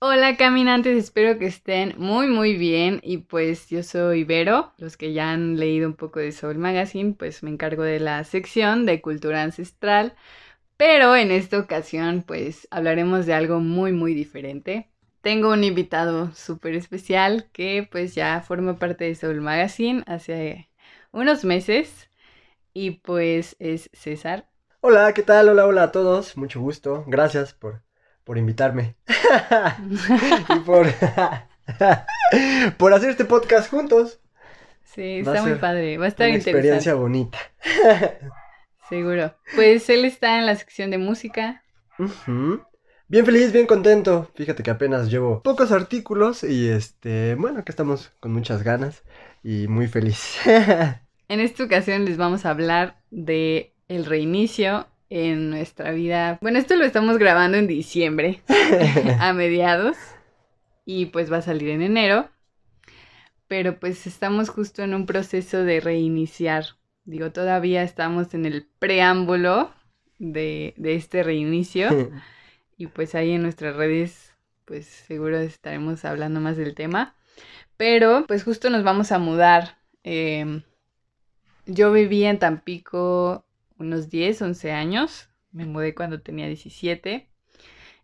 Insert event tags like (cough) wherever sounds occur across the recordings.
Hola caminantes, espero que estén muy muy bien. Y pues yo soy Vero, los que ya han leído un poco de Soul Magazine pues me encargo de la sección de cultura ancestral, pero en esta ocasión pues hablaremos de algo muy muy diferente. Tengo un invitado súper especial que pues ya forma parte de Soul Magazine hace unos meses y pues es César. Hola, ¿qué tal? Hola, hola a todos. Mucho gusto. Gracias por, por invitarme. (laughs) y por, (laughs) por hacer este podcast juntos. Sí, Va está muy padre. Va a estar Una interesante. experiencia bonita. (laughs) Seguro. Pues él está en la sección de música. Bien feliz, bien contento. Fíjate que apenas llevo pocos artículos y este, bueno, que estamos con muchas ganas y muy feliz. En esta ocasión les vamos a hablar de el reinicio en nuestra vida. Bueno, esto lo estamos grabando en diciembre, (laughs) a mediados, y pues va a salir en enero. Pero pues estamos justo en un proceso de reiniciar. Digo, todavía estamos en el preámbulo de, de este reinicio. (laughs) Y pues ahí en nuestras redes, pues seguro estaremos hablando más del tema. Pero pues justo nos vamos a mudar. em, yo viví en Tampico unos 10, 11 años. Me mudé cuando tenía 17.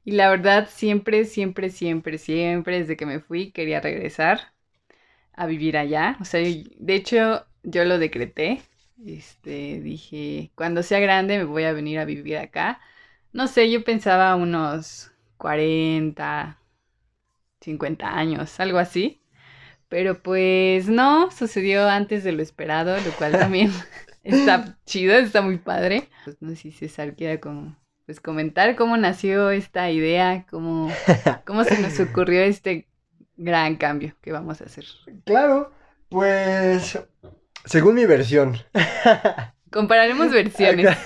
Y la verdad, siempre, siempre, siempre, siempre, desde que me fui, quería regresar a vivir allá. O sea, de hecho, yo lo decreté. Este, dije, cuando sea grande me voy a venir a vivir acá. No sé, yo pensaba unos 40, 50 años, algo así. Pero pues no, sucedió antes de lo esperado, lo cual también (laughs) está chido, está muy padre. Pues no sé si César quiera como, pues comentar cómo nació esta idea, cómo, (laughs) cómo se nos ocurrió este gran cambio que vamos a hacer. Claro, pues según mi versión. (laughs) Compararemos versiones.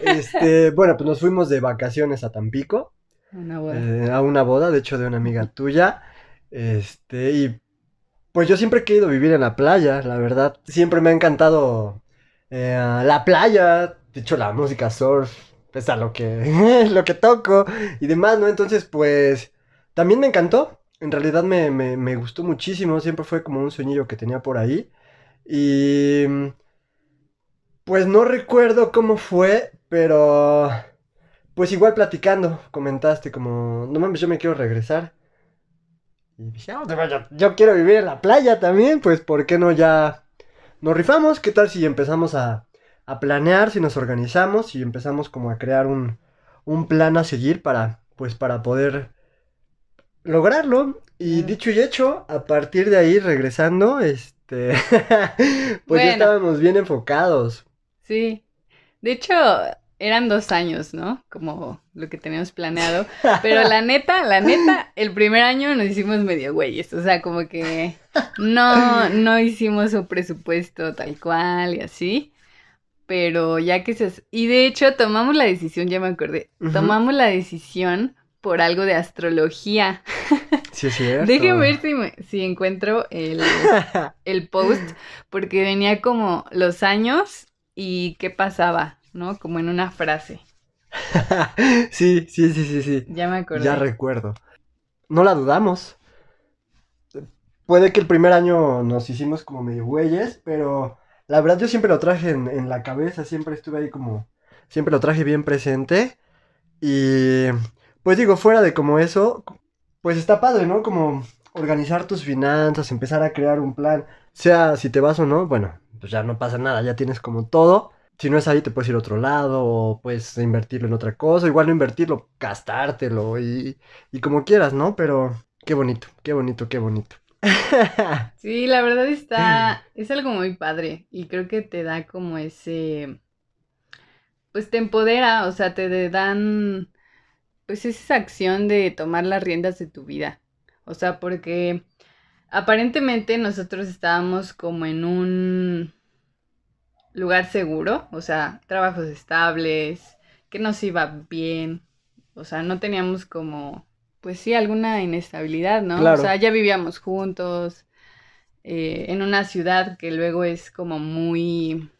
Este, bueno, pues nos fuimos de vacaciones a Tampico. Una boda. eh, a una boda, de hecho, de una amiga tuya. Este, y pues yo siempre he querido vivir en la playa, la verdad. Siempre me ha encantado eh, la playa, de hecho, la música surf, es a lo que, (laughs) lo que toco y demás, ¿no? Entonces, pues, también me encantó. En realidad me, me, me gustó muchísimo, siempre fue como un sueñillo que tenía por ahí. Y pues no recuerdo cómo fue, pero pues igual platicando, comentaste como, no mames, yo me quiero regresar. Y dije, "Ah, pues, yo, yo quiero vivir en la playa también, pues ¿por qué no ya nos rifamos? ¿Qué tal si empezamos a, a planear, si nos organizamos y empezamos como a crear un, un plan a seguir para, pues para poder lograrlo? Y dicho y hecho, a partir de ahí regresando, este, (laughs) pues Bueno. ya estábamos bien enfocados. Sí. De hecho, eran dos años, ¿no? Como lo que teníamos planeado. Pero la neta, la neta, el primer año nos hicimos medio güeyes. O sea, como que no, no hicimos un presupuesto tal cual y así. Pero ya que se... Y de hecho, tomamos la decisión, ya me acordé. Tomamos la decisión por algo de astrología. (laughs) Sí, es cierto. Déjenme ver si, me- si encuentro el, (laughs) el post, porque venía como los años y qué pasaba, ¿no? Como en una frase. (laughs) sí, sí, sí, sí, sí. Ya me acordé. Ya recuerdo. No la dudamos. Puede que el primer año nos hicimos como medio güeyes, pero la verdad yo siempre lo traje en, en la cabeza, siempre estuve ahí como, siempre lo traje bien presente. Y pues digo, fuera de como eso, pues está padre, ¿no? Como organizar tus finanzas, empezar a crear un plan, sea si te vas o no, bueno, pues ya no pasa nada, ya tienes como todo. Si no es ahí, te puedes ir a otro lado o puedes invertirlo en otra cosa. Igual no invertirlo, gastártelo y, y como quieras, ¿no? Pero qué bonito, qué bonito, qué bonito. (laughs) Sí, la verdad está, es algo muy padre y creo que te da como ese, pues te empodera, o sea, te dan, pues esa acción de tomar las riendas de tu vida. O sea, porque aparentemente nosotros estábamos como en un lugar seguro, o sea, trabajos estables, que nos iba bien, o sea, no teníamos como, pues sí, alguna inestabilidad, ¿no? Claro. O sea, ya vivíamos juntos, eh, en una ciudad que luego es como muy,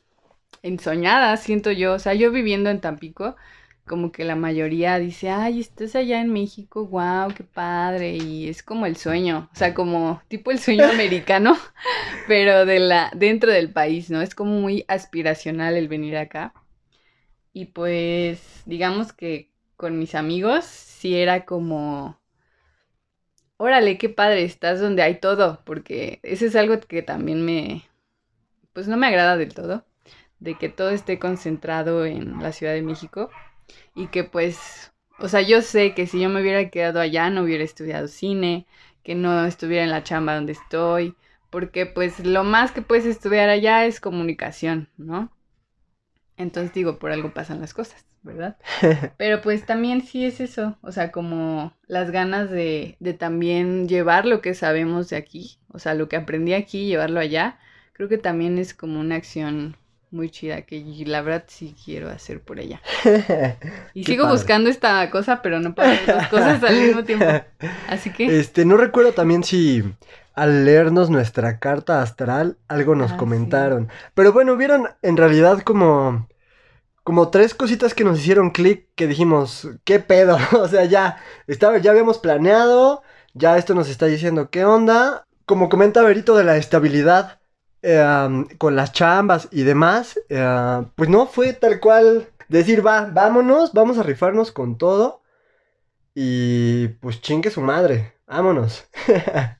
ensoñada, siento yo. O sea, yo viviendo en Tampico, como que la mayoría dice, ay, estás allá en México, wow, qué padre. Y es como el sueño, o sea, como tipo el sueño americano, (laughs) pero de la, dentro del país, ¿no? Es como muy aspiracional el venir acá. Y pues, digamos que con mis amigos, sí era como, órale, qué padre, estás donde hay todo, porque eso es algo que también me, pues no me agrada del todo, de que todo esté concentrado en la Ciudad de México y que pues, o sea, yo sé que si yo me hubiera quedado allá no hubiera estudiado cine, que no estuviera en la chamba donde estoy, porque pues lo más que puedes estudiar allá es comunicación, ¿no? Entonces digo, por algo pasan las cosas, ¿verdad? (laughs) Pero pues también sí es eso, o sea, como las ganas de, de también llevar lo que sabemos de aquí, o sea, lo que aprendí aquí, llevarlo allá, creo que también es como una acción muy chida que la verdad sí quiero hacer por ella. (laughs) Y sigo buscando esta cosa, pero no puedo hacer dos cosas al mismo tiempo. (laughs) Así que... Este, no recuerdo también si al leernos nuestra carta astral algo nos Ah, comentaron. Pero bueno, hubieron en realidad como como tres cositas que nos hicieron clic que dijimos, ¿qué pedo? (laughs) o sea, ya estaba ya habíamos planeado, ya esto nos está diciendo qué onda. Como comenta Berito de la estabilidad eh, um, con las chambas y demás, eh, pues no fue tal cual decir, va, vámonos, vamos a rifarnos con todo. Y pues chingue su madre, vámonos. (laughs)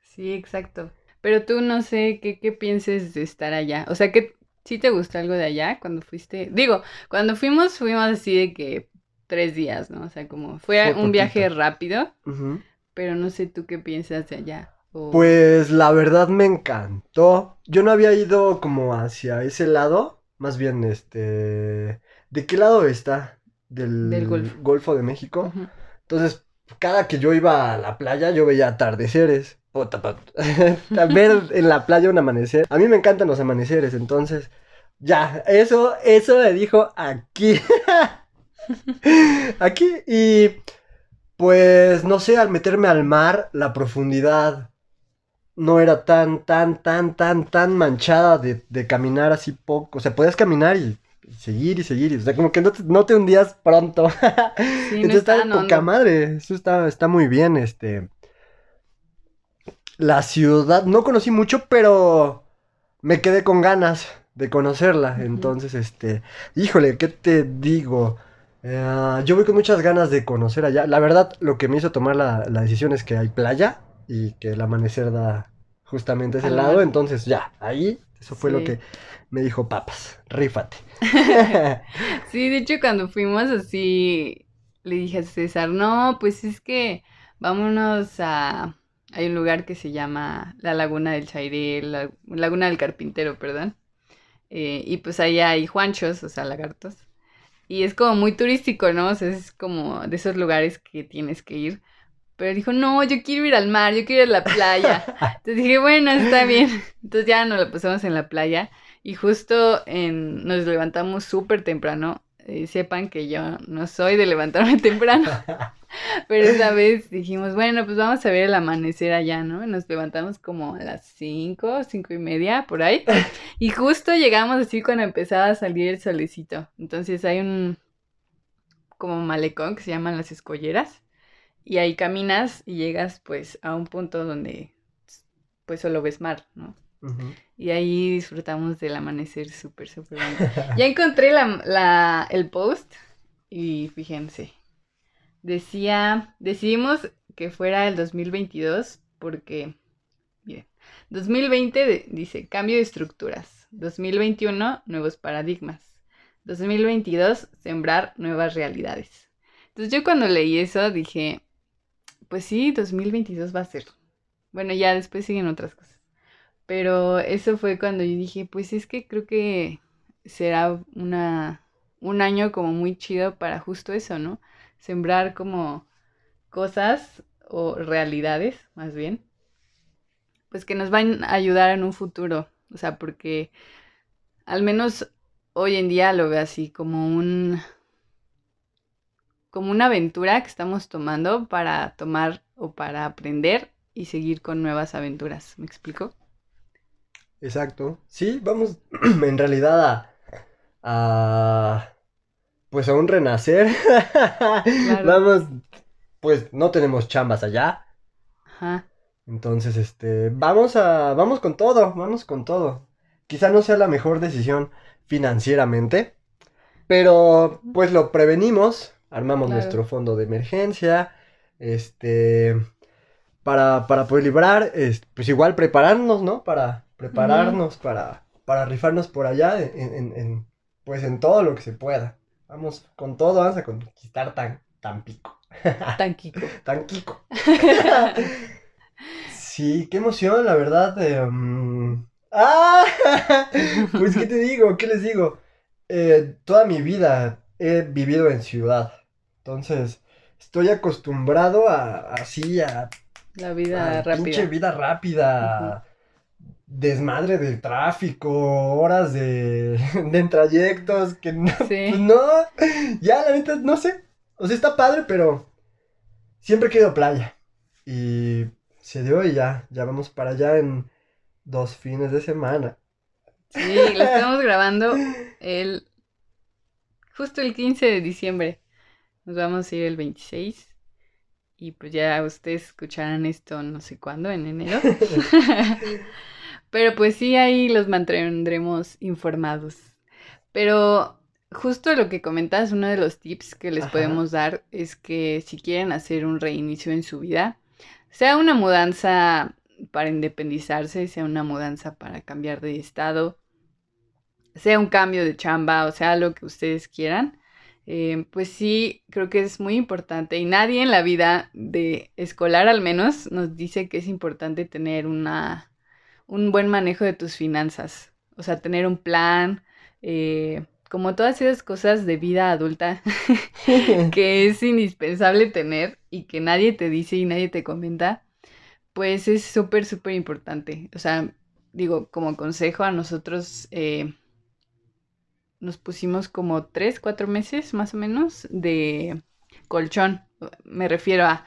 Sí, exacto. Pero tú no sé qué, qué pienses de estar allá. O sea, que sí te gustó algo de allá cuando fuiste. Digo, cuando fuimos, fuimos así de que tres días, ¿no? O sea, como fue Fue un viaje rápido, pero no sé tú qué piensas de allá. O- Pues la verdad me encantó. Yo no había ido como hacia ese lado. Más bien, este... ¿De qué lado está? Del, Del Golfo. Golfo de México. Entonces, cada que yo iba a la playa, yo veía atardeceres. (laughs) Ver en la playa un amanecer. A mí me encantan los amaneceres, entonces... Ya, eso, eso me dijo aquí. (laughs) aquí. Y pues, no sé, al meterme al mar, la profundidad no era tan, tan, tan, tan, tan manchada de, de caminar así poco. O sea, podías caminar y, y seguir y seguir. y- o sea, como que no te, no te hundías pronto. (laughs) Sí, no Entonces está está de tan poca madre. Eso está, está muy bien. Este. La ciudad. No conocí mucho, pero me quedé con ganas de conocerla. Entonces, este. Híjole, ¿qué te digo? Eh, yo voy con muchas ganas de conocer allá. La verdad, lo que me hizo tomar la, la decisión es que hay playa y que el amanecer da justamente ese lado. Entonces, ya, ahí, eso fue lo que me dijo papas. Rífate. (laughs) (laughs) Sí, de hecho cuando fuimos así, le dije a César, no, pues es que vámonos a... Hay un lugar que se llama la Laguna del Chairé, la Laguna del Carpintero, perdón. Eh, y pues ahí hay juanchos, o sea, lagartos. Y es como muy turístico, ¿no? O sea, es como de esos lugares que tienes que ir. Pero dijo, no, yo quiero ir al mar, yo quiero ir a la playa. (laughs) Entonces dije, bueno, está bien. Entonces ya nos lo pasamos en la playa. Y justo en, nos levantamos súper temprano. Eh, sepan que yo no soy de levantarme (laughs) temprano. Pero esa (laughs) vez dijimos, bueno, pues vamos a ver el amanecer allá, ¿no? Nos levantamos como a las 5, cinco y media, por ahí. Y justo llegamos así cuando empezaba a salir el solecito. Entonces hay un como malecón que se llaman las escolleras. Y ahí caminas y llegas pues a un punto donde pues solo ves mar, ¿no? Y ahí disfrutamos del amanecer súper, súper bonito. (laughs) Ya encontré la, la- el post y fíjense. Decía, decidimos que fuera el 2022 porque, miren, 2020 de- dice cambio de estructuras, 2021 nuevos paradigmas, 2022 sembrar nuevas realidades. Entonces yo cuando leí eso dije, pues sí, 2022 va a ser. Bueno, ya después siguen otras cosas. Pero eso fue cuando yo dije, pues es que creo que será una, un año como muy chido para justo eso, ¿no? Sembrar como cosas o realidades, más bien, pues que nos van a ayudar en un futuro. O sea, porque al menos hoy en día lo veo así como un como una aventura que estamos tomando para tomar o para aprender y seguir con nuevas aventuras. ¿Me explico? Exacto. Sí, vamos (clears throat) en realidad a, a pues a un renacer. (laughs) Claro. Vamos, pues no tenemos chambas allá. Ajá. Entonces, este, vamos a, vamos con todo, vamos con todo. Quizá no sea la mejor decisión financieramente, pero pues lo prevenimos, armamos Claro. nuestro fondo de emergencia, este, para, para poder librar, es, pues igual prepararnos, ¿no? Para prepararnos, para, para rifarnos por allá, en, en- en, pues en todo lo que se pueda. Vamos con todo, vamos a conquistar tan, tan pico, (laughs) Tanquico. tan Kiko. (laughs) Sí, qué emoción, la verdad. eh, mm, ¡Ah! (laughs) Pues, ¿qué te digo? ¿Qué les digo? Eh, toda mi vida he vivido en ciudad. Entonces, estoy acostumbrado a así, a, La vida a rápida. pinche vida rápida. Desmadre del tráfico, horas de, (laughs) de trayectos que no, Sí. pues no, ya la neta, no sé. O sea, está padre, pero siempre he querido playa. Y se dio y ya, ya vamos para allá en dos fines de semana. Sí, lo estamos grabando el justo el 15 de diciembre. Nos vamos a ir el 26 y pues ya ustedes escucharán esto no sé cuándo, en enero. (laughs) Pero pues sí, ahí los mantendremos informados. Pero justo lo que comentas, uno de los tips que les Ajá. podemos dar es que si quieren hacer un reinicio en su vida, sea una mudanza para independizarse, sea una mudanza para cambiar de estado, sea un cambio de chamba, o sea, lo que ustedes quieran, eh, pues sí, creo que es muy importante. Y nadie en la vida de escolar al menos nos dice que es importante tener una, un buen manejo de tus finanzas. O sea, tener un plan, eh, como todas esas cosas de vida adulta (laughs) (laughs) que es indispensable tener y que nadie te dice y nadie te comenta, pues es súper, súper importante. O sea, digo, como consejo a nosotros eh, nos pusimos como tres, cuatro meses más o menos de colchón. Me refiero a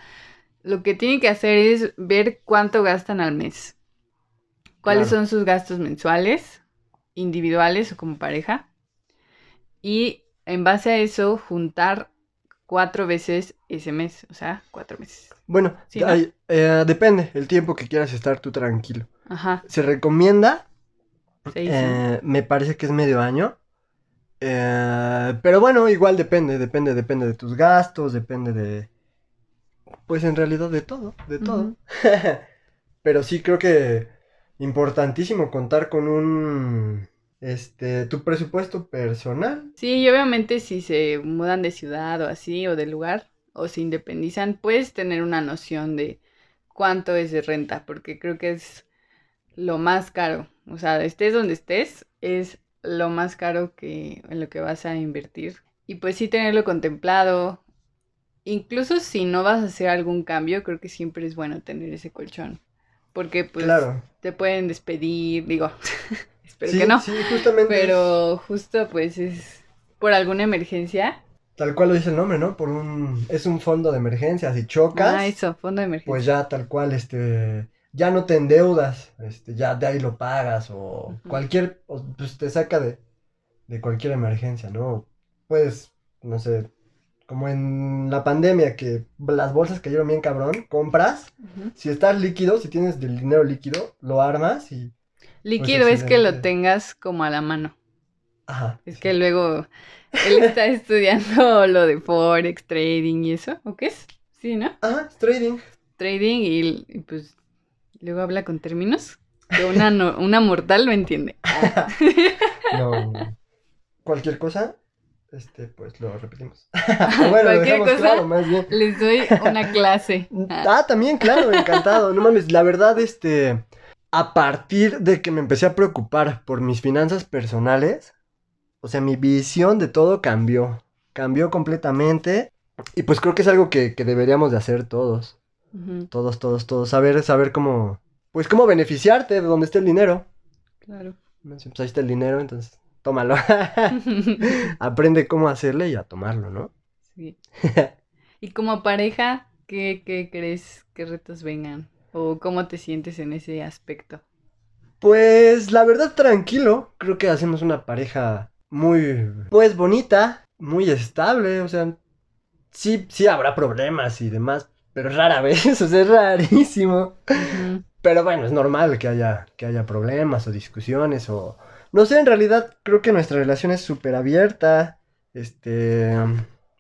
lo que tienen que hacer es ver cuánto gastan al mes. ¿Cuáles Claro. son sus gastos mensuales, individuales o como pareja? Y en base a eso, juntar cuatro veces ese mes, o sea, cuatro meses. Bueno, Sí, eh, depende el tiempo que quieras estar tú tranquilo. Ajá, Se recomienda, eh, me parece que es medio año. Eh, pero bueno, igual depende, depende, depende de tus gastos, depende de, pues en realidad de todo, de todo. (laughs) Pero sí creo que importantísimo contar con un, este, tu presupuesto personal. Sí, y obviamente si se mudan de ciudad o así, o de lugar, o se independizan, puedes tener una noción de cuánto es de renta, porque creo que es lo más caro. O sea, estés donde estés, es lo más caro que en lo que vas a invertir. Y pues sí tenerlo contemplado. Incluso si no vas a hacer algún cambio, creo que siempre es bueno tener ese colchón. Porque pues claro. te pueden despedir, digo, (laughs) espero sí, que no. sí, justamente. Pero justo pues es por alguna emergencia. Tal cual lo dice el nombre, ¿no? Por un, es un fondo de emergencia, si chocas. Ah, eso, fondo de emergencia. pues ya tal cual, este, ya no te endeudas, este, ya de ahí lo pagas o Ujú. cualquier, o, pues te saca de, de cualquier emergencia, ¿no? Pues, no sé, como en la pandemia que las bolsas cayeron bien cabrón, compras, si estás líquido, si tienes del dinero líquido, lo armas y, Líquido es que lo tengas como a la mano. ajá. Es sí. que luego él está (laughs) estudiando lo de Forex, trading y eso. ¿O qué es? Sí, ¿no? Ajá, es trading. Trading y, pues luego habla con términos que una, no- una mortal no entiende. (laughs) No, cualquier cosa, este, pues lo repetimos. (laughs) Bueno, Cualquier cosa. claro, más bien. Les doy una clase. Ah, (laughs) Ah, también, claro, encantado. No mames, la verdad, este, a partir de que me empecé a preocupar por mis finanzas personales, o sea, mi visión de todo cambió, cambió completamente. Y pues creo que es algo que, que deberíamos de hacer todos, todos, todos, todos, saber, saber cómo, pues cómo beneficiarte de donde esté el dinero. claro. Pues ahí está el dinero, entonces, tómalo. (laughs) Aprende cómo hacerle y a tomarlo, ¿no? Sí. Y como pareja, ¿qué, qué crees que retos vengan? ¿O cómo te sientes en ese aspecto? Pues la verdad, tranquilo. Creo que hacemos una pareja muy, pues bonita, muy estable, o sea, sí, sí habrá problemas y demás, pero rara vez, (laughs) o sea, es rarísimo. Pero bueno, es normal que haya, que haya problemas o discusiones o... No sé, en realidad creo que nuestra relación es súper abierta. Este...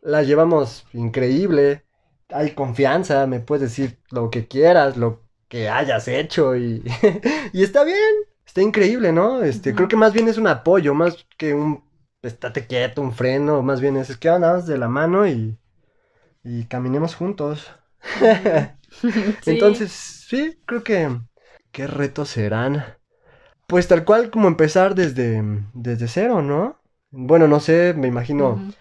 La llevamos increíble. Hay confianza, me puedes decir lo que quieras, lo que hayas hecho y... (laughs) y está bien, está increíble, ¿no? Este, creo que más bien es un apoyo, más que un... Estate quieto, un freno, más bien es, es que andamos de la mano y... Y caminemos juntos. (laughs) Sí. Entonces, sí, creo que. ¿Qué retos serán? Pues tal cual como empezar desde, desde cero, ¿no? Bueno, no sé, me imagino,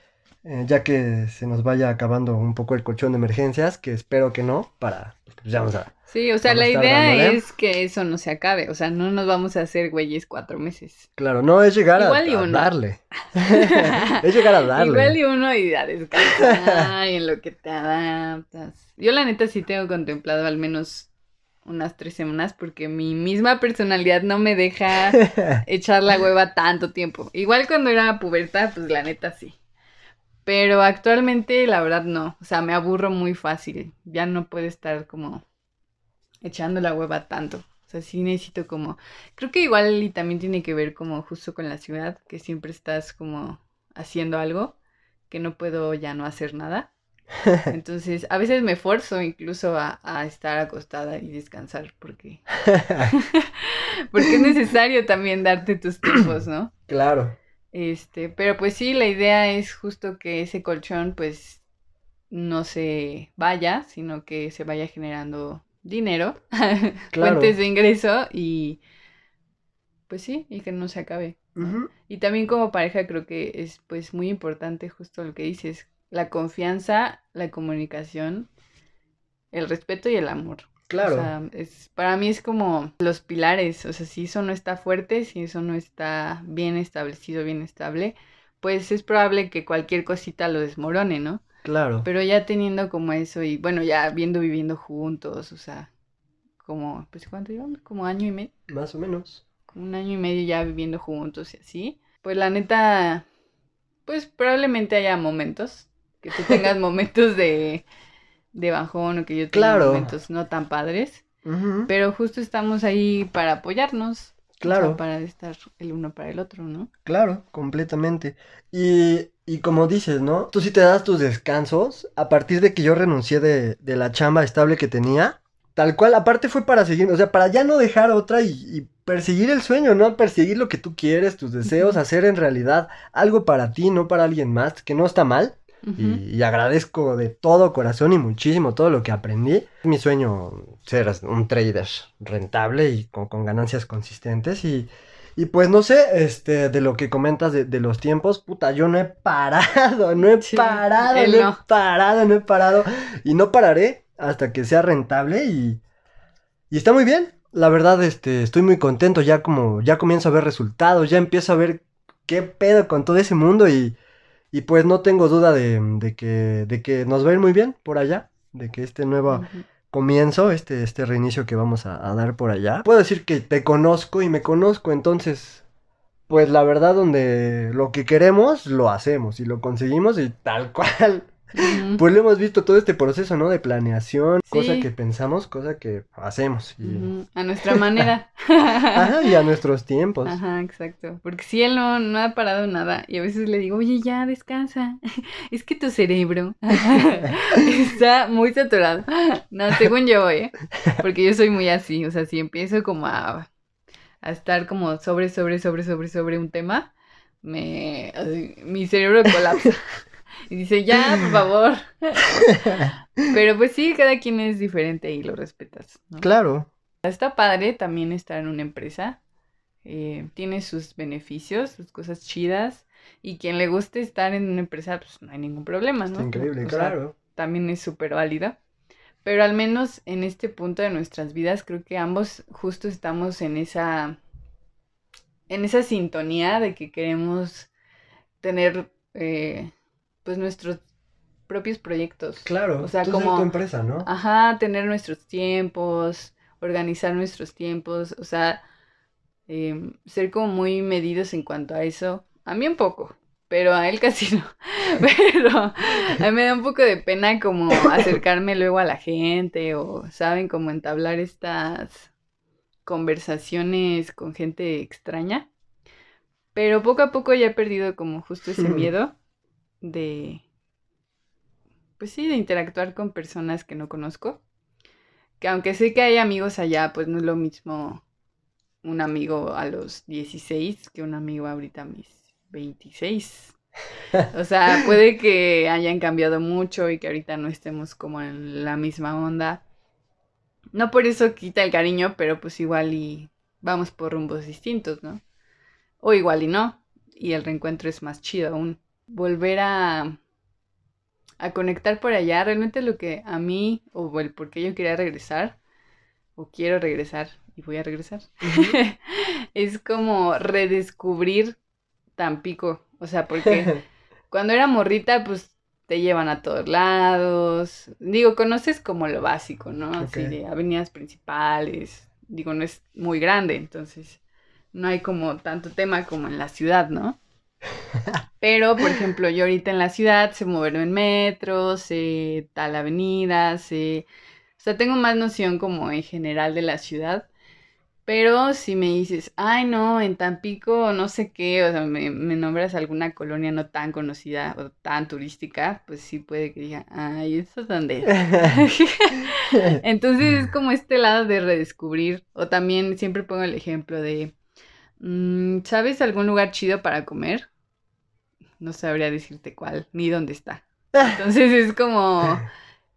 eh, ya que se nos vaya acabando un poco el colchón de emergencias, que espero que no, para. pues, ya vamos a. Sí, o sea, la idea dándole. es que eso no se acabe, o sea, no nos vamos a hacer güeyes cuatro meses. Claro, no es llegar a, darle. (laughs) es llegar a darle. Igual y uno y a descansar y en lo que te adaptas. Yo la neta sí tengo contemplado al menos unas tres semanas porque mi misma personalidad no me deja (laughs) echar la hueva tanto tiempo. Igual cuando era puberta, pues la neta sí. Pero actualmente la verdad no, o sea, me aburro muy fácil. Ya no puedo estar como echando la hueva tanto. O sea, sí necesito como... Creo que igual y también tiene que ver como justo con la ciudad, que siempre estás como haciendo algo, que no puedo ya no hacer nada. Entonces, a veces me forzo incluso a, a estar acostada y descansar, porque, (laughs) porque es necesario también darte tus tiempos, ¿no? (clears throat) claro. Este, pero pues sí, la idea es justo que ese colchón pues no se vaya, sino que se vaya generando dinero, (laughs) Claro. fuentes de ingreso y pues sí, y que no se acabe. Y también como pareja creo que es pues muy importante justo lo que dices, la confianza, la comunicación, el respeto y el amor. Claro. O sea, es, para mí es como los pilares, o sea, si eso no está fuerte, si eso no está bien establecido, bien estable, pues es probable que cualquier cosita lo desmorone, ¿no? claro. Pero ya teniendo como eso y bueno, ya viendo viviendo juntos, o sea, como, pues ¿cuánto llevamos? Como año y medio, Más o menos. como un año y medio ya viviendo juntos y así, pues la neta, pues probablemente haya momentos, que tú tengas (laughs) momentos de, de bajón o que yo tenga Claro. momentos no tan padres. Pero justo estamos ahí para apoyarnos. o Claro. sea, para estar el uno para el otro, ¿no? Claro, completamente. Y, y como dices, ¿no? Tú sí te das tus descansos a partir de que yo renuncié de, de la chamba estable que tenía. Tal cual, aparte fue para seguir, o sea, para ya no dejar otra y, y perseguir el sueño, ¿no? Perseguir lo que tú quieres, tus deseos, hacer en realidad algo para ti, no para alguien más, que no está mal. Y, y agradezco de todo corazón y muchísimo todo lo que aprendí. Mi sueño ser un trader rentable y con, con ganancias consistentes. Y, y pues no sé, este, de lo que comentas de, de los tiempos, puta, yo no he parado, no he Sí, parado, él no he no. parado, no he parado. Y no pararé hasta que sea rentable y, y está muy bien. La verdad, este, estoy muy contento, ya como, ya comienzo a ver resultados, ya empiezo a ver qué pedo con todo ese mundo y, y pues no tengo duda de, de que, de que nos va a ir muy bien por allá, de que este nuevo comienzo, este, este reinicio que vamos a, a dar por allá, puedo decir que te conozco y me conozco, entonces, pues la verdad donde lo que queremos lo hacemos y lo conseguimos y tal (laughs) cual. Pues lo hemos visto todo este proceso, ¿no? De planeación, cosa Sí. que pensamos, cosa que hacemos. Y. A nuestra manera. (laughs) Ajá, y a nuestros tiempos. Ajá, exacto. Porque si él no, no ha parado nada y a veces le digo, oye, ya descansa. (laughs) Es que tu cerebro (laughs) está muy saturado. No, según yo, ¿eh? Porque yo soy muy así. O sea, si empiezo como a, a estar como sobre, sobre, sobre, sobre, sobre un tema, me, así, mi cerebro colapsa. Y dice, ya, por favor. (laughs) Pero pues sí, cada quien es diferente y lo respetas. ¿no? Claro, Está padre también estar en una empresa. eh, tiene sus beneficios, sus cosas chidas. Y quien le guste estar en una empresa, pues no hay ningún problema, ¿no? está increíble, O sea, claro. también es súper válido. Pero al menos en este punto de nuestras vidas, creo que ambos justo estamos en esa. en esa sintonía de que queremos tener eh, pues nuestros propios proyectos. Claro, O sea, tú como- tu empresa, ¿no? Ajá, tener nuestros tiempos, organizar nuestros tiempos, o sea, em, ser como muy medidos en cuanto a eso a mí un poco, pero a él (laughs) casi no. (laughs) Pero a mí me da un poco de pena como acercarme luego a la gente o, ¿saben? Como entablar estas conversaciones con gente extraña. Pero poco a poco ya he perdido como justo ese (laughs) miedo de, pues sí, de interactuar con personas que no conozco. Que aunque sé que hay amigos allá, pues no es lo mismo un amigo a los 16 que un amigo ahorita a mis 26. (laughs) O sea, puede que hayan cambiado mucho y que ahorita no estemos como en la misma onda. No por eso quita el cariño, pero pues igual y vamos por rumbos distintos, ¿no? O igual y no. Y el reencuentro es más chido aún. Volver a, a conectar por allá, realmente lo que a mí, o el por qué yo quería regresar, o quiero regresar, y voy a regresar, (laughs) es como redescubrir Tampico. O sea, porque (laughs) cuando era morrita, pues te llevan a todos lados. Digo, conoces como lo básico, ¿no? Así de avenidas principales. Digo, no es muy grande, entonces no hay como tanto tema como en la ciudad, ¿no? (laughs) Pero, por ejemplo, yo ahorita en la ciudad sé moverme en metro, sé tal avenida. O sea, tengo más noción como en general de la ciudad. Pero si me dices, ay no, en Tampico no sé qué, o sea, me, me, nombras alguna colonia no tan conocida o tan turística, pues sí puede que diga, ay, ¿eso es donde? (laughs) Entonces es (laughs) como este lado de redescubrir, o también siempre pongo el ejemplo de, Mm, ¿Sabes algún lugar chido para comer? No sabría decirte cuál, ni dónde está. (laughs) Entonces es como,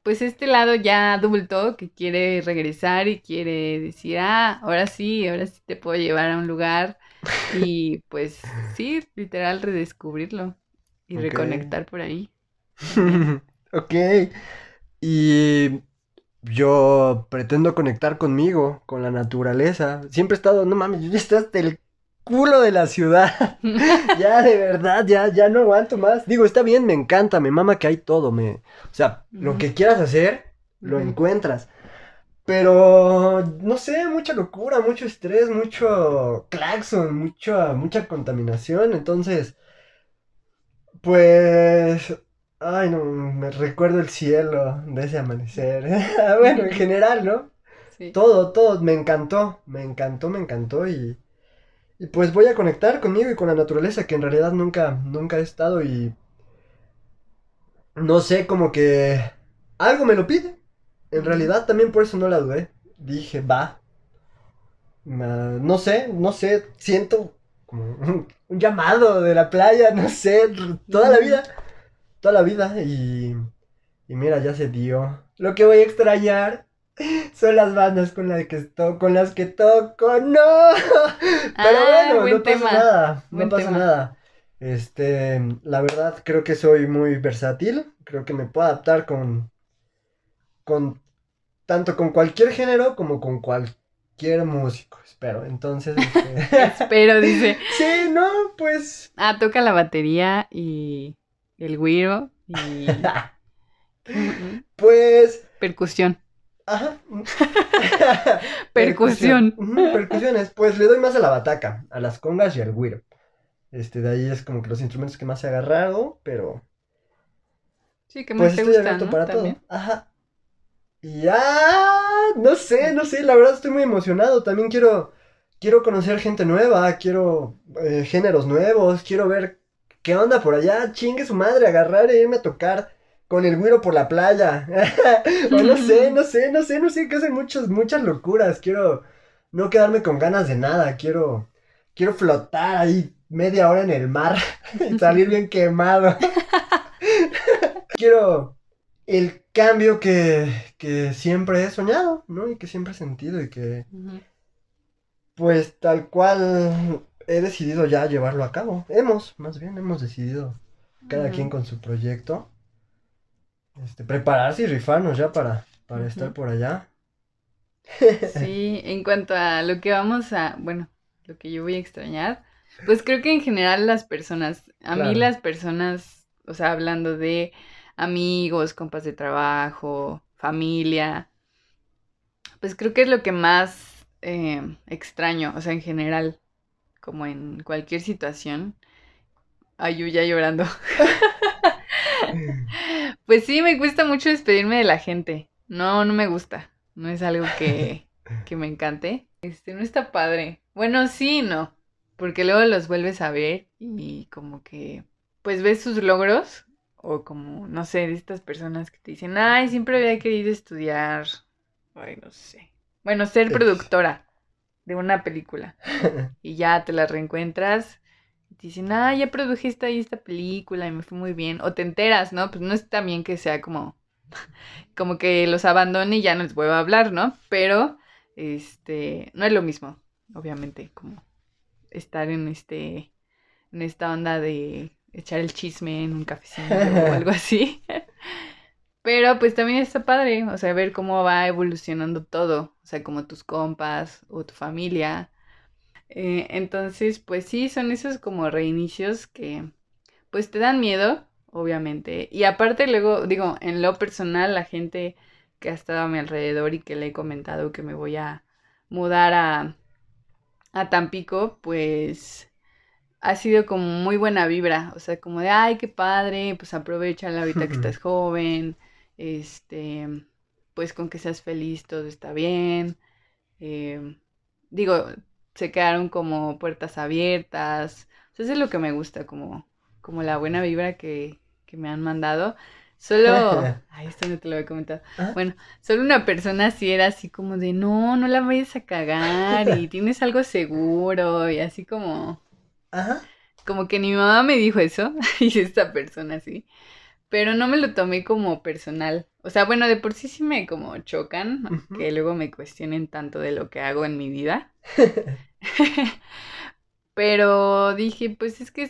pues este lado ya adulto que quiere regresar y quiere decir, ah, ahora sí, ahora sí te puedo llevar a un lugar (laughs) y pues sí, literal redescubrirlo y reconectar por ahí. (laughs) ok. Y yo pretendo conectar conmigo, con la naturaleza. Siempre he estado, no mames, yo ya estoy hasta el culo de la ciudad. (laughs) (laughs) ya, de verdad, ya, ya no aguanto más. Digo, está bien, me encanta, me mama que hay todo. Me... O sea, lo que quieras hacer, lo encuentras. Pero, no sé, mucha locura, mucho estrés, mucho claxon, mucho, mucha contaminación. Entonces, pues, ay, no, me recuerdo el cielo de ese amanecer. (laughs) bueno, en general, ¿no? Todo, todo, me encantó, me encantó, me encantó y y pues voy a conectar conmigo y con la naturaleza que en realidad nunca, nunca he estado y... No sé, como que... Algo me lo pide. En realidad también por eso no la dudé. Dije, va. No sé, no sé, siento como un, llamado de la playa, no sé, toda la vida. Toda la vida y... Y mira, ya se dio. Lo que voy a extrañar son las bandas con las que toco, con las que toco, no. Pero ah, bueno, no pasa nada, no pasa nada. Este, la verdad creo que soy muy versátil, creo que me puedo adaptar con con tanto con cualquier género como con cualquier músico, espero. Entonces, este, (laughs) espero dice. (laughs) Sí, no, pues Ah, toca la batería y el güiro y (laughs) pues percusión. Ajá. (laughs) Percusión. Percusiones. Pues le doy más a la bataca, a las congas y al güiro. Este, de ahí es como que los instrumentos que más he agarrado, pero. Sí, que más pues te gustan, para todo. Ajá. Y ya. No sé, no sé, la verdad estoy muy emocionado. También quiero. Quiero conocer gente nueva, quiero eh, géneros nuevos, quiero ver qué onda por allá. Chingue su madre, agarrar e irme a tocar con el güiro por la playa. (laughs) o no sé, no sé, no sé, no sé, que hacen muchas, muchas locuras. Quiero no quedarme con ganas de nada. Quiero, quiero flotar ahí media hora en el mar (laughs) y salir bien quemado. (laughs) quiero el cambio que, que siempre he soñado, ¿no? Y que siempre he sentido y que, pues tal cual he decidido ya llevarlo a cabo. Hemos, más bien, hemos decidido cada quien con su proyecto este, prepararse y rifarnos ya para, para estar por allá. (laughs) Sí, en cuanto a lo que vamos a, bueno, lo que yo voy a extrañar, pues creo que en general las personas, a mí las personas, o sea, hablando de amigos, compas de trabajo, familia, pues creo que es lo que más eh, extraño, o sea, en general, como en cualquier situación, Ay, ya llorando. (laughs) pues sí, me cuesta mucho despedirme de la gente. No, no me gusta. No es algo que, (laughs) que me encante. Este, no está padre. Bueno, sí, no. Porque luego los vuelves a ver y como que, pues ves sus logros o como, no sé, de estas personas que te dicen, ay, siempre había querido estudiar, ay, no sé. Bueno, ser productora de una película. (laughs) y ya te la reencuentras dicen, ay, ya produjiste ahí esta película y me fue muy bien. O te enteras, ¿no? Pues no es también que sea como, (laughs) como que los abandone y ya no les vuelva a hablar, ¿no? Pero, este, no es lo mismo, obviamente, como estar en este, en esta onda de echar el chisme en un cafecito o algo (laughs) así. Pero pues también está padre, o sea, ver cómo va evolucionando todo, o sea, como tus compas o tu familia. Eh, entonces, pues sí, son esos como reinicios que pues te dan miedo, obviamente. Y aparte luego, digo, en lo personal, la gente que ha estado a mi alrededor y que le he comentado que me voy a mudar a, a Tampico, pues ha sido como muy buena vibra, o sea, como de, ay, qué padre, pues aprovecha la vida que estás (laughs) joven, este, pues con que seas feliz todo está bien. Eh, digo, se quedaron como puertas abiertas, eso es lo que me gusta, como, como la buena vibra que, que me han mandado. Solo, (laughs) ay, esto no te lo había comentado. Ah. Bueno, solo una persona así era así como de, no, no la vayas a cagar y tienes algo seguro y así como, Ajá. como que mi mamá me dijo eso (laughs) y esta persona así, pero no me lo tomé como personal. O sea, bueno, de por sí sí me como chocan que luego me cuestionen tanto de lo que hago en mi vida. (laughs) (laughs) Pero dije, pues es que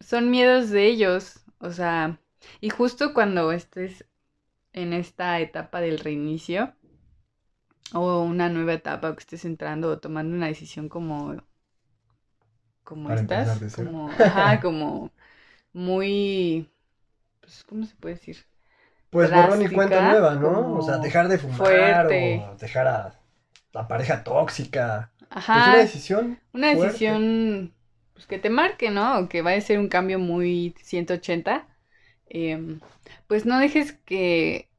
son miedos de ellos, o sea, y justo cuando estés en esta etapa del reinicio o una nueva etapa o que estés entrando o tomando una decisión como como Para estas, como ajá, (laughs) como muy pues ¿cómo se puede decir? Pues borrón y cuenta nueva, ¿no? O sea, dejar de fumar fuerte. o dejar a la pareja tóxica. Ajá. Es una decisión. Una fuerte. decisión pues, que te marque, ¿no? Que vaya a ser un cambio muy 180. em, pues no dejes que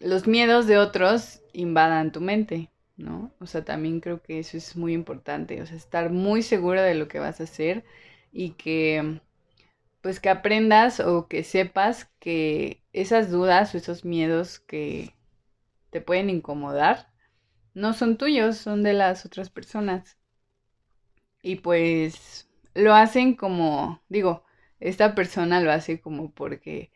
los miedos de otros invadan tu mente, ¿no? O sea, también creo que eso es muy importante. O sea, estar muy seguro de lo que vas a hacer y que pues que aprendas o que sepas que esas dudas o esos miedos que te pueden incomodar no son tuyos, son de las otras personas. Y pues lo hacen como, digo, esta persona lo hace como porque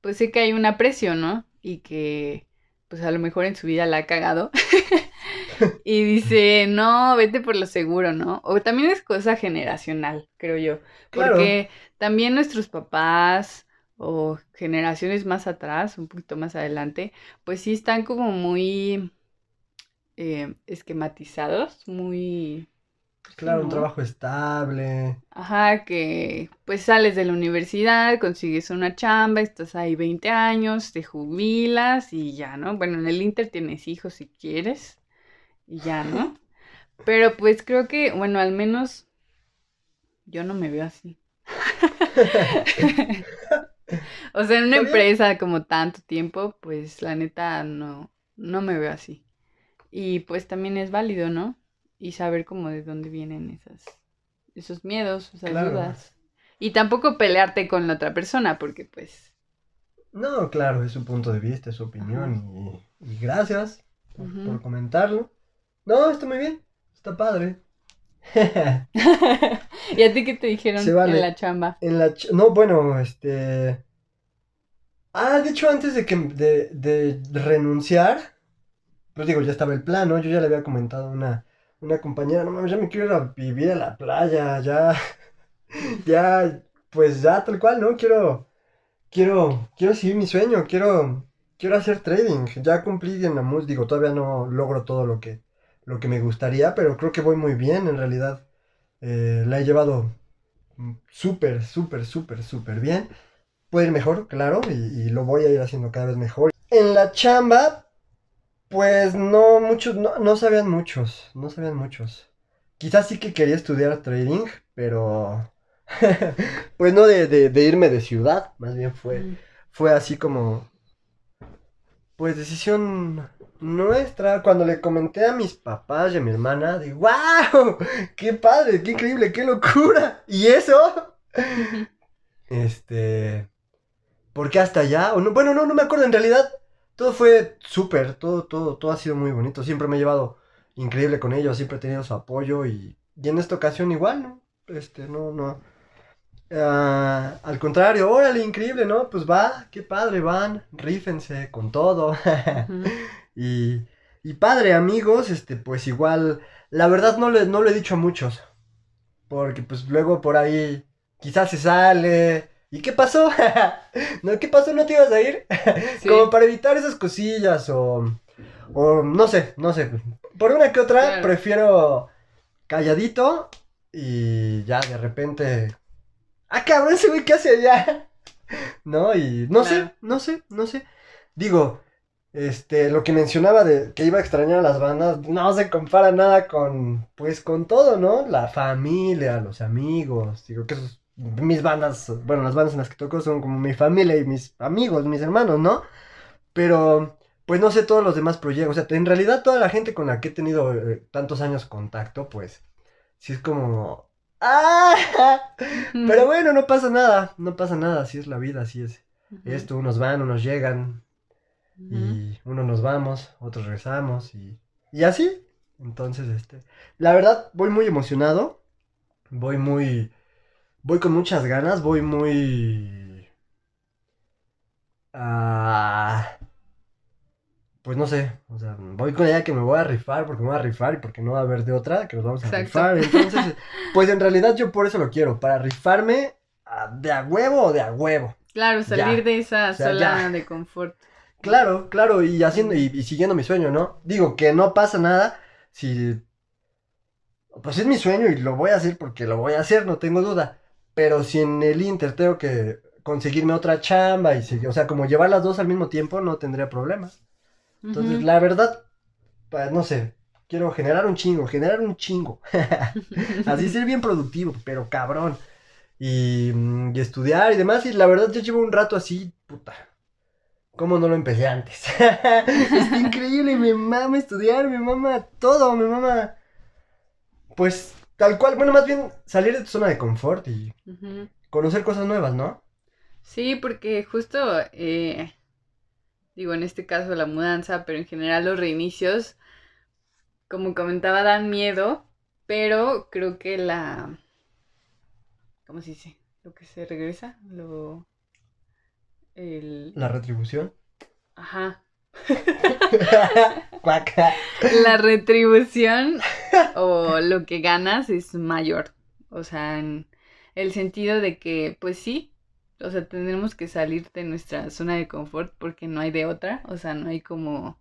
pues sé que hay un aprecio, ¿no? Y que pues a lo mejor en su vida la ha cagado. (laughs) y dice, no, vete por lo seguro, ¿no? O también es cosa generacional, creo yo. Claro. Porque también nuestros papás o generaciones más atrás, un poquito más adelante, pues sí están como muy eh, esquematizados, muy... Claro, un trabajo estable. Ajá, que pues sales de la universidad, consigues una chamba, estás ahí 20 años, te jubilas y ya, ¿no? Bueno, en el Inter tienes hijos si quieres y ya, ¿no? (laughs) Pero pues creo que, bueno, al menos yo no me veo así. (laughs) (laughs) (laughs) O sea, en una empresa como tanto tiempo, pues la neta no, no me veo así. Y pues también es válido, ¿no? Y saber como de dónde vienen esas, esos miedos, esas Claro. dudas. Y tampoco pelearte con la otra persona, porque pues... No, claro, es su punto de vista, es su opinión. Y, y gracias por comentarlo. No, está muy bien. Está padre. (laughs) (laughs) ¿Y a ti qué te dijeron vale. en la chamba? En la ch- no, bueno, este. Ah, de hecho, antes de que de, de renunciar, pues digo, ya estaba el plano, yo ya le había comentado a una, una compañera, no mames, ya me quiero ir a vivir a la playa, ya, (laughs) ya, pues ya tal cual, ¿no? Quiero, quiero, quiero seguir mi sueño, quiero, quiero hacer trading, ya cumplí en la música, digo, todavía no logro todo lo que, lo que me gustaría, pero creo que voy muy bien en realidad. Eh, la he llevado mm, súper, súper, súper, súper bien. Puede ir mejor, claro, y, y lo voy a ir haciendo cada vez mejor. En la chamba, pues no muchos, no, no sabían muchos, no sabían muchos. Quizás sí que quería estudiar trading, pero (laughs) pues no de, de, de irme de ciudad, más bien fue, fue así como, pues decisión nuestra. Cuando le comenté a mis papás y a mi hermana, digo, wow, qué padre, qué increíble, qué locura. ¿Y eso? Este, ¿por qué hasta allá? O no, bueno, no, no me acuerdo, en realidad todo fue súper, todo, todo, todo ha sido muy bonito. Siempre me he llevado increíble con ellos, siempre he tenido su apoyo y, y en esta ocasión igual, ¿no? Este, no, no. Ah, al contrario, órale, increíble, ¿no? Pues va, qué padre, van, rífense con todo. (laughs) y, y padre, amigos, este, pues igual, la verdad no le, no lo he dicho a muchos. Porque pues luego por ahí quizás se sale. ¿Y qué pasó? (laughs) ¿No, ¿Qué pasó? ¿No te ibas a ir? (laughs) Sí. Como para evitar esas cosillas o, o no sé, no sé. Por una que otra Claro. prefiero calladito y ya de repente... Ah, cabrón, ese güey, ¿qué hace allá? (laughs) ¿No? Y no sé, no sé, no sé. Digo, este, lo que mencionaba de que iba a extrañar a las bandas, no se compara nada con, pues, con todo, ¿no? La familia, los amigos, digo que esos, mis bandas, bueno, las bandas en las que toco son como mi familia y mis amigos, mis hermanos, ¿no? Pero, pues, no sé todos los demás proyectos, o sea, en realidad toda la gente con la que he tenido eh, tantos años contacto, pues, sí es como... ¡Ah! Pero bueno, no pasa nada, no pasa nada, así es la vida, así es. Esto, unos van, unos llegan, Y unos nos vamos, otros regresamos y, y así. Entonces, este, la verdad, voy muy emocionado, voy muy, voy con muchas ganas, voy muy, ah, pues no sé, o sea, voy con la idea que me voy a rifar porque me voy a rifar y porque no va a haber de otra, que nos vamos a Exacto. rifar. Entonces, (laughs) pues en realidad yo por eso lo quiero, para rifarme ah, de a huevo o de a huevo. Claro, salir Ya. de esa O sea, zona de confort. Claro, claro, y haciendo y, y siguiendo mi sueño, ¿no? Digo que no pasa nada si pues es mi sueño y lo voy a hacer porque lo voy a hacer, no tengo duda. Pero si en el Inter tengo que conseguirme otra chamba y si- o sea, como llevar las dos al mismo tiempo, no tendría problemas. Entonces, la verdad, pues no sé, quiero generar un chingo, generar un chingo. (laughs) Así ser bien productivo, pero cabrón. Y, mm, y estudiar y demás. Y la verdad, yo llevo un rato así, puta. ¿Cómo no lo empecé antes? (laughs) Está increíble, me mama estudiar, me mama todo, me mama. Pues tal cual, bueno, más bien salir de tu zona de confort y conocer cosas nuevas, ¿no? Sí, porque justo, eh, digo, en este caso la mudanza, pero en general los reinicios, como comentaba, dan miedo, pero creo que la, ¿cómo se dice? Lo que se regresa, lo, el, La retribución. ajá, (laughs) la retribución o lo que ganas es mayor, o sea, en el sentido de que, pues sí, o sea, tendremos que salir de nuestra zona de confort porque no hay de otra, o sea, no hay como...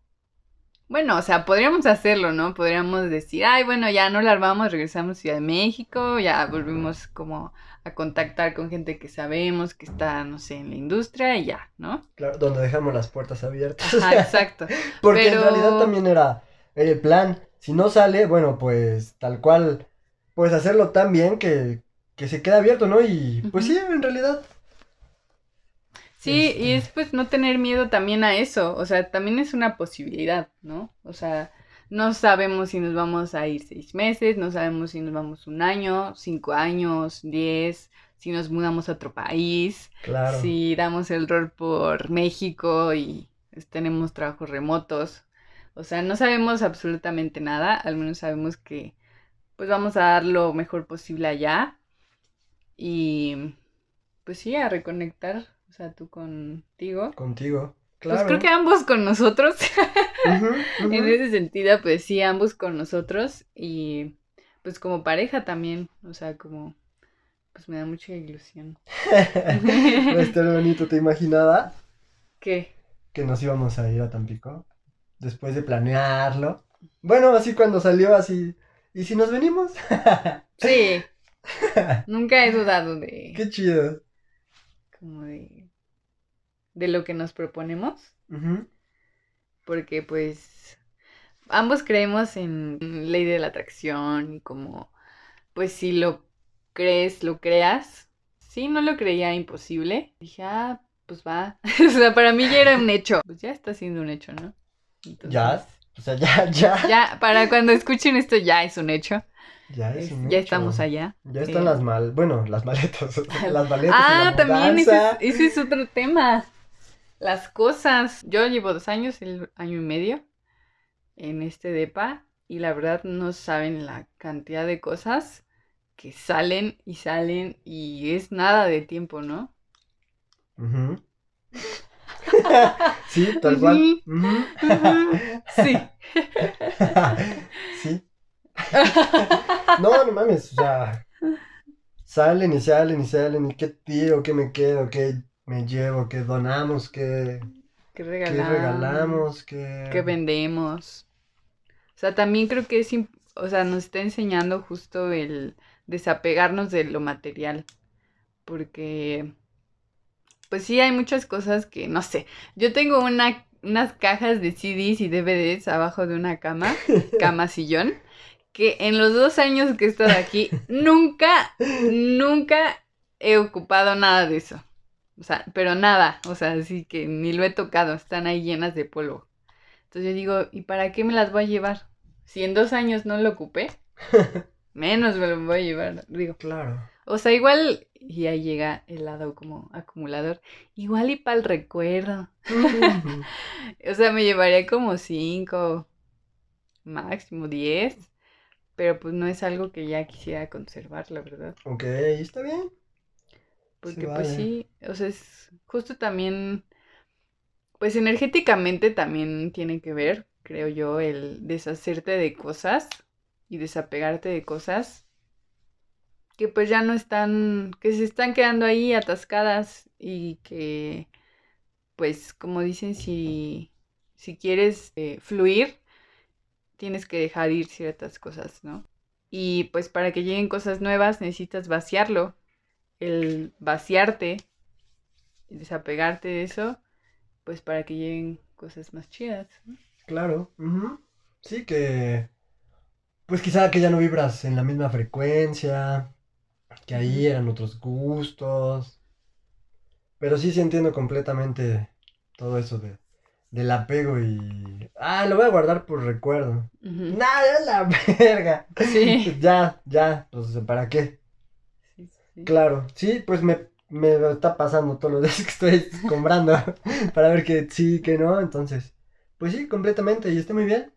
Bueno, o sea, podríamos hacerlo, ¿no? Podríamos decir, ay, bueno, ya no la armamos, regresamos a Ciudad de México, ya volvimos como a contactar con gente que sabemos que está, no sé, en la industria y ya, ¿no? Claro, donde dejamos las puertas abiertas. Ajá, (laughs) exacto. Porque en realidad también era, el plan. Si no sale, bueno, pues tal cual, pues hacerlo tan bien que, que se queda abierto, ¿no? Y pues sí, en realidad. Sí, Este. y es pues no tener miedo también a eso, o sea, también es una posibilidad, ¿no? O sea, no sabemos si nos vamos a ir seis meses, no sabemos si nos vamos un año, cinco años, diez, si nos mudamos a otro país, Claro. si damos el rol por México y tenemos trabajos remotos, o sea, no sabemos absolutamente nada, al menos sabemos que pues vamos a dar lo mejor posible allá y pues sí, a reconectar, o sea, tú contigo. Contigo. Pues creo que ambos con nosotros, (laughs) en ese sentido, pues sí, ambos con nosotros y pues como pareja también, o sea, como, pues me da mucha ilusión. Va a estar bonito, ¿te imaginaba ¿Qué? que nos íbamos a ir a Tampico? Después de planearlo. Bueno, así cuando salió así. ¿Y si nos venimos? Sí, (laughs) nunca he dudado de, Qué chido. como de, de lo que nos proponemos, porque pues ambos creemos en ley de la atracción y como, pues si lo crees, lo creas, sí, no lo creía imposible. Dije, ah, pues va. (laughs) o sea, para mí ya era un hecho. Pues ya está siendo un hecho, ¿no? ya, o sea, ya, (laughs) ya. Ya, para cuando escuchen esto ya es un hecho. Ya es un Ya hecho. estamos allá. Ya están Eh, las mal, bueno, las maletas, (laughs) las maletas. y Ah, la también ese mudanza. es, ese es otro tema. Las cosas. Yo llevo dos años, el año y medio, en este DEPA. Y la verdad no saben la cantidad de cosas que salen y salen. Y es nada de tiempo, ¿no? (laughs) Sí, tal cual. Sí. (laughs) sí. No, no mames, o sea, salen y salen y salen y qué tiro, qué me quedo, qué me llevo, qué donamos, ¿Qué qué regalamos? que vendemos. O sea, también creo que es, o sea, nos está enseñando justo el desapegarnos de lo material. Porque, pues sí, hay muchas cosas que, no sé, yo tengo una, unas cajas de CDs y DVDs abajo de una cama, (laughs) cama sillón, que en los dos años que he estado aquí, nunca, nunca he ocupado nada de eso. O sea, pero nada, o sea, así que ni lo he tocado, están ahí llenas de polvo. Entonces yo digo, ¿y para qué me las voy a llevar? Si en dos años no lo ocupé, (laughs) menos me lo voy a llevar. Digo, Claro. o sea, igual, y ahí llega el lado como acumulador, igual y para el recuerdo. (laughs) O sea, me llevaría como cinco, máximo diez, pero pues no es algo que ya quisiera conservar, la verdad. ok, está bien. Porque Sí, pues sí, o sea, es justo también, pues energéticamente también tiene que ver, creo yo, el deshacerte de cosas y desapegarte de cosas que pues ya no están, que se están quedando ahí atascadas y que pues como dicen, si, si quieres eh, fluir, tienes que dejar ir ciertas cosas, ¿no? Y pues para que lleguen cosas nuevas necesitas vaciarlo el vaciarte y desapegarte de eso, pues para que lleguen cosas más chidas. ¿no? Claro. Sí, que... Pues quizá que ya no vibras en la misma frecuencia, que ahí eran otros gustos. Pero sí, sí entiendo completamente todo eso de, del apego y... Ah, lo voy a guardar por recuerdo. Ujú. Nada, la (laughs) verga. Sí. Ya, ya, pues ¿para qué? Sí. Claro, sí, pues me, me está pasando todos los (laughs) días que estoy comprando (laughs) para ver que sí, que no, entonces, pues sí, completamente, y está muy bien.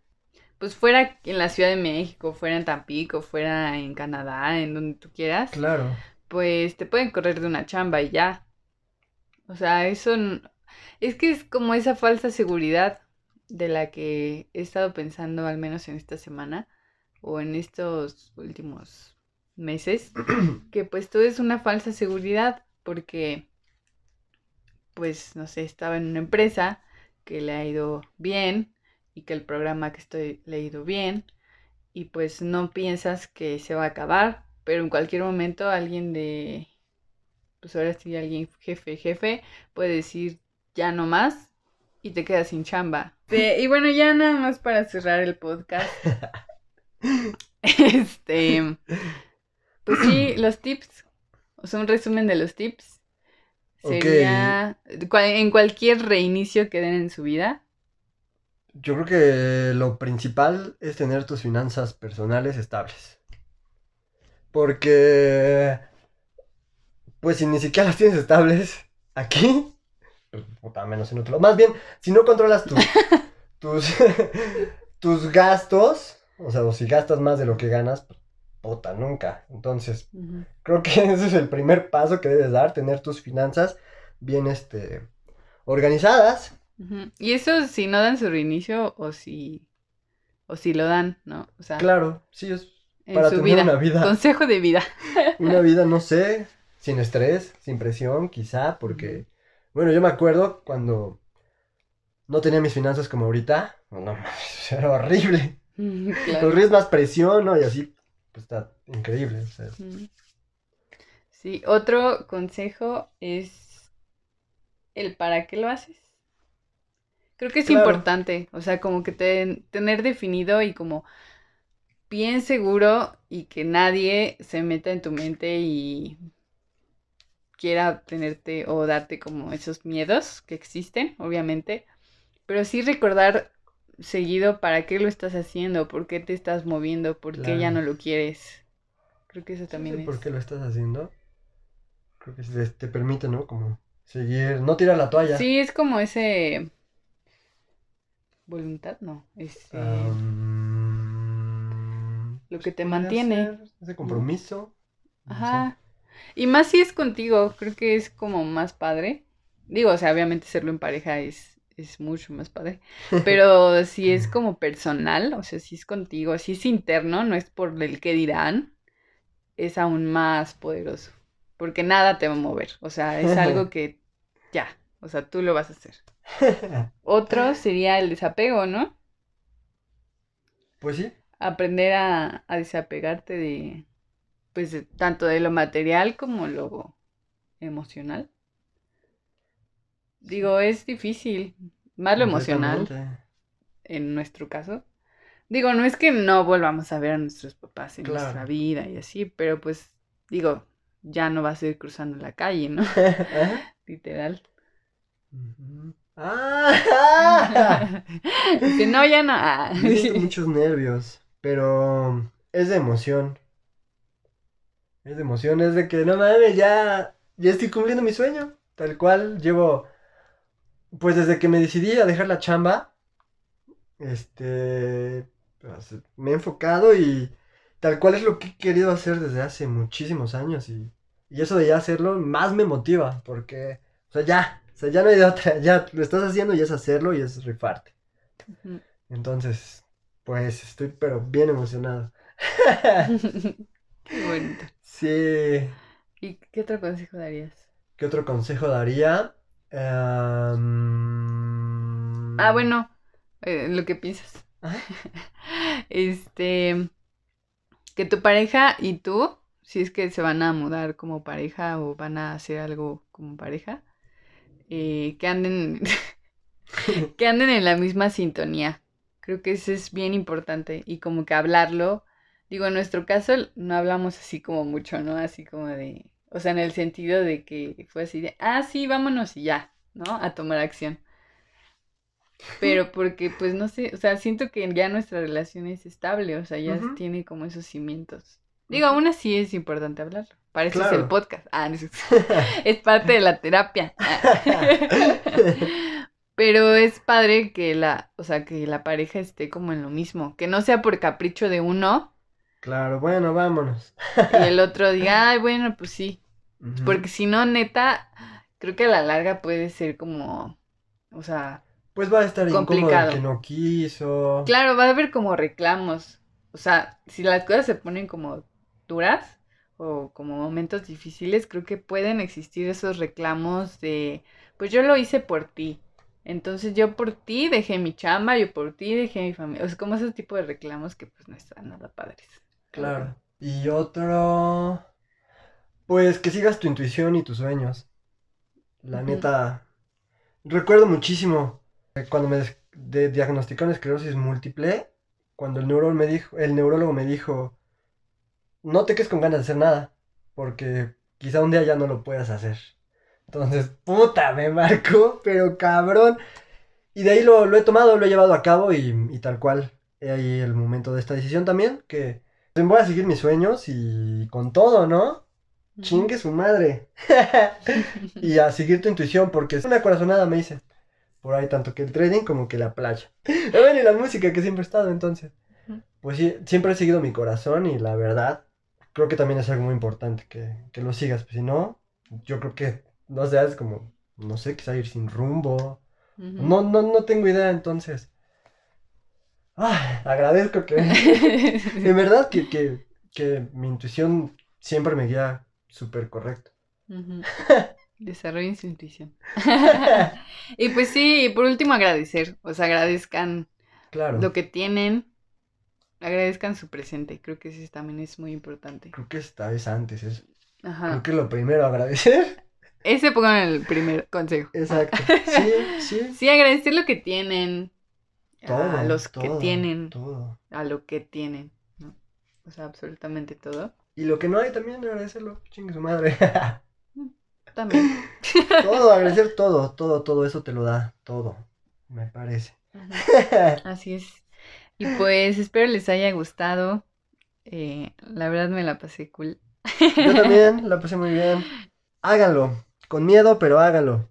Pues fuera en la Ciudad de México, fuera en Tampico, fuera en Canadá, en donde tú quieras, Claro, pues te pueden correr de una chamba y ya. O sea, eso es que es como esa falsa seguridad de la que he estado pensando al menos en esta semana o en estos últimos meses, (clears throat) que pues todo es una falsa seguridad porque pues no sé, estaba en una empresa que le ha ido bien y que el programa que estoy le ha ido bien y pues no piensas que se va a acabar, pero en cualquier momento alguien de, pues ahora sí alguien jefe, jefe, puede decir ya no más y te quedas sin chamba. Y bueno, ya nada más para cerrar el podcast. (laughs) Este, pues sí, (clears throat) los tips, o sea, un resumen de los tips. Sería en cualquier reinicio que den en su vida. yo creo que lo principal es tener tus finanzas personales estables. Porque, pues si ni siquiera las tienes estables aquí, (laughs) puta, menos en otro lado. Más bien, si no controlas tu- (laughs) tus, (laughs) tus gastos, o sea, o si gastas más de lo que ganas, puta, nunca. Entonces. Creo que (laughs) ese es el primer paso que debes dar, tener tus finanzas bien este, organizadas. Y eso si no dan su reinicio o si o si lo dan, ¿no? O sea, Claro, sí, es para su tener vida. una vida, Consejo de vida. (laughs) una vida, no sé, sin estrés, sin presión, quizá, porque, bueno, yo me acuerdo cuando no tenía mis finanzas como ahorita, no, (laughs) era horrible. Claro. Corrías más presión, ¿no? Y así, pues está increíble. o sea, Ujú. Sí, otro consejo es el para qué lo haces. Creo que es Claro. importante, o sea, como que te- tener definido y como bien seguro y que nadie se meta en tu mente y quiera tenerte o darte como esos miedos que existen, obviamente, pero sí recordar seguido para qué lo estás haciendo, por qué te estás moviendo, por qué ya no lo quieres. Creo que eso también Sí, es. ¿Por qué lo estás haciendo? Creo que te, te permite, ¿no? Como seguir, no tirar la toalla. Sí, es como ese voluntad, no, es Am, lo que te mantiene. Ese compromiso. no sé. Ajá. Y más si es contigo, creo que es como más padre. Digo, o sea, obviamente hacerlo en pareja es, es mucho más padre. (laughs) Pero si es como personal, o sea, si es contigo, si es interno, no es por el que dirán, es aún más poderoso. Porque nada te va a mover. O sea, es algo (laughs) que ya, o sea, tú lo vas a hacer. (laughs) Otro sería el desapego, ¿no? Pues sí. Aprender a, a desapegarte de, pues, de- tanto de lo material como lo emocional. Digo, es difícil, más lo emocional en nuestro caso. Digo, no es que no volvamos a ver a nuestros papás en Claro. nuestra vida y así, pero pues, digo, ya no vas a ir cruzando la calle, ¿no? (laughs) Literal. ¡Ah! (laughs) Dice, no, ya no. ah. Me siento (laughs) muchos nervios, pero es de emoción. Es de emoción, es de que no mames, ya, ya estoy cumpliendo mi sueño. Tal cual, llevo, pues desde que me decidí a dejar la chamba, este, pues, me he enfocado y tal cual es lo que he querido hacer desde hace muchísimos años y, y eso de ya hacerlo más me motiva, porque, o sea, ya, o sea, ya no hay de otra, ya lo estás haciendo y es hacerlo y es rifarte. Entonces, pues estoy pero bien emocionado. (laughs) Qué bonito. Sí. ¿Y qué otro consejo darías? ¿Qué otro consejo daría? Ah, bueno, eh, lo que piensas. (laughs) Este, que tu pareja y tú, si es que se van a mudar como pareja o van a hacer algo como pareja, eh, que anden, (laughs) que anden en la misma sintonía. Creo que eso es bien importante y como que hablarlo. Digo, en nuestro caso no hablamos así como mucho, ¿no? Así como de, o sea, en el sentido de que fue así de, ah, sí, vámonos y ya, ¿no? A tomar acción. Pero porque, pues no sé, o sea, siento que ya nuestra relación es estable, o sea, ya tiene como esos cimientos. Digo, aún así es importante hablarlo. Para eso es el podcast. Ah, no es, (laughs) es parte de la terapia. (laughs) Pero es padre que la, o sea, que la pareja esté como en lo mismo, que no sea por capricho de uno Claro, bueno, vámonos. y el otro diga, ay, bueno, pues sí. Porque si no, neta, creo que a la larga puede ser como, o sea, Pues va a estar el complicado. que no quiso. Claro, va a haber como reclamos. O sea, si las cosas se ponen como duras o como momentos difíciles, creo que pueden existir esos reclamos de, pues yo lo hice por ti. Entonces yo por ti dejé mi chamba, yo por ti dejé mi familia. O sea, como ese tipo de reclamos que pues no están nada padres. Claro. Y otro. Pues que sigas tu intuición y tus sueños. La neta. Recuerdo muchísimo cuando me de- diagnosticaron esclerosis múltiple. Cuando el neurólogo me dijo, el neurólogo me dijo, no te quedes con ganas de hacer nada, porque quizá un día ya no lo puedas hacer. Entonces, puta, me marcó, pero cabrón. Y de ahí lo, lo he tomado, lo he llevado a cabo y, y tal cual. He ahí el momento de esta decisión también, que pues, voy a seguir mis sueños y con todo, ¿no? Chingue su madre. (laughs) y a seguir tu intuición, porque es una corazonada, me dice. Por ahí, tanto que el trading como que la playa. (laughs) Bueno, y la música que siempre he estado, entonces. Pues sí, siempre he seguido mi corazón y la verdad, creo que también es algo muy importante que, que lo sigas. Pues si no, yo creo que, no sé, es como, no sé, quizá ir sin rumbo. No, no, no tengo idea, entonces. Ay, agradezco que. (laughs) En verdad que, que, que mi intuición siempre me guía súper correcto. (laughs) Desarrollen su intuición. (laughs) y pues sí, por último agradecer, o sea, agradezcan Claro. lo que tienen, agradezcan su presente, creo que eso también es muy importante. Creo que esta vez antes. Es, Ajá. creo que lo primero, agradecer. (laughs) Ese pongan el primer consejo. Exacto. Sí, sí. Sí, agradecer lo que tienen, Todo. a los que tienen, Todo. a lo que tienen, ¿no? O sea, absolutamente todo. Y lo que no hay también, agradecerlo. Chingue su madre. (laughs) también. (laughs) Todo, agradecer todo, todo, todo eso te lo da, todo, me parece. (laughs) Así es. Y pues espero les haya gustado. Eh, la verdad me la pasé cool. Yo también la pasé muy bien. Háganlo, con miedo, pero háganlo.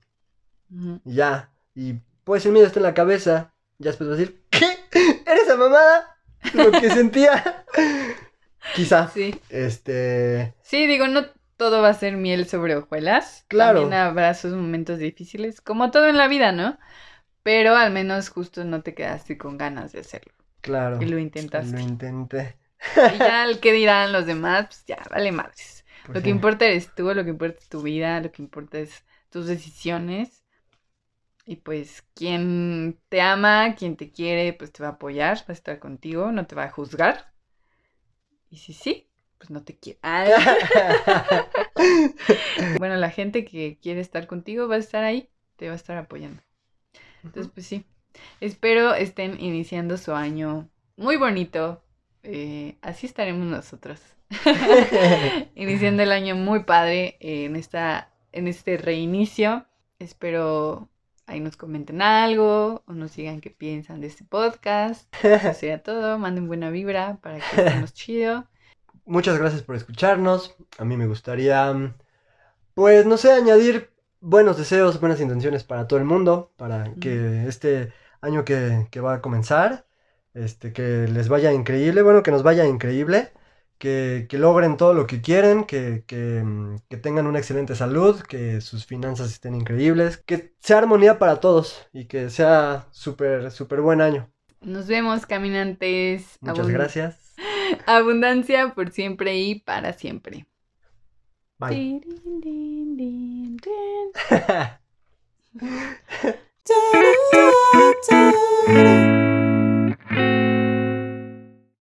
Ya. Y pues el miedo está en la cabeza. Ya después vas a decir, ¿qué? ¿Eres esa mamada? Lo que sentía. Quizá. Sí. Este. Sí, digo, no todo va a ser miel sobre hojuelas. Claro. También habrá sus momentos difíciles, como todo en la vida, ¿no? Pero al menos justo no te quedaste con ganas de hacerlo. Claro. Y lo intentaste. Lo intenté. Y ya el que dirán los demás, pues ya, vale madres. Pues Lo sí. que importa eres tú, lo que importa es tu vida, lo que importa es tus decisiones. Y pues quien te ama, quien te quiere, pues te va a apoyar, va a estar contigo, no te va a juzgar. Y si sí, pues no te quiere. Ah. (laughs) bueno, la gente que quiere estar contigo va a estar ahí, te va a estar apoyando. Entonces, pues sí. Espero estén iniciando su año muy bonito. eh, así estaremos nosotros. (laughs) (laughs) Iniciando el año muy padre en, esta, en este reinicio. Espero ahí nos comenten algo o nos digan qué piensan de este podcast. Eso (laughs) sería todo. Manden buena vibra para que estemos (laughs) chido. Muchas gracias por escucharnos. A mí me gustaría, pues, no sé, añadir buenos deseos, buenas intenciones para todo el mundo, para que este año que, que va a comenzar, este, que les vaya increíble, bueno, que nos vaya increíble, que, que logren todo lo que quieren, que, que, mm, que tengan una excelente salud, que sus finanzas estén increíbles, que sea armonía para todos y que sea súper, súper buen año. Nos vemos, caminantes. Muchas gracias. (laughs) Abundancia por siempre y para siempre. Bye.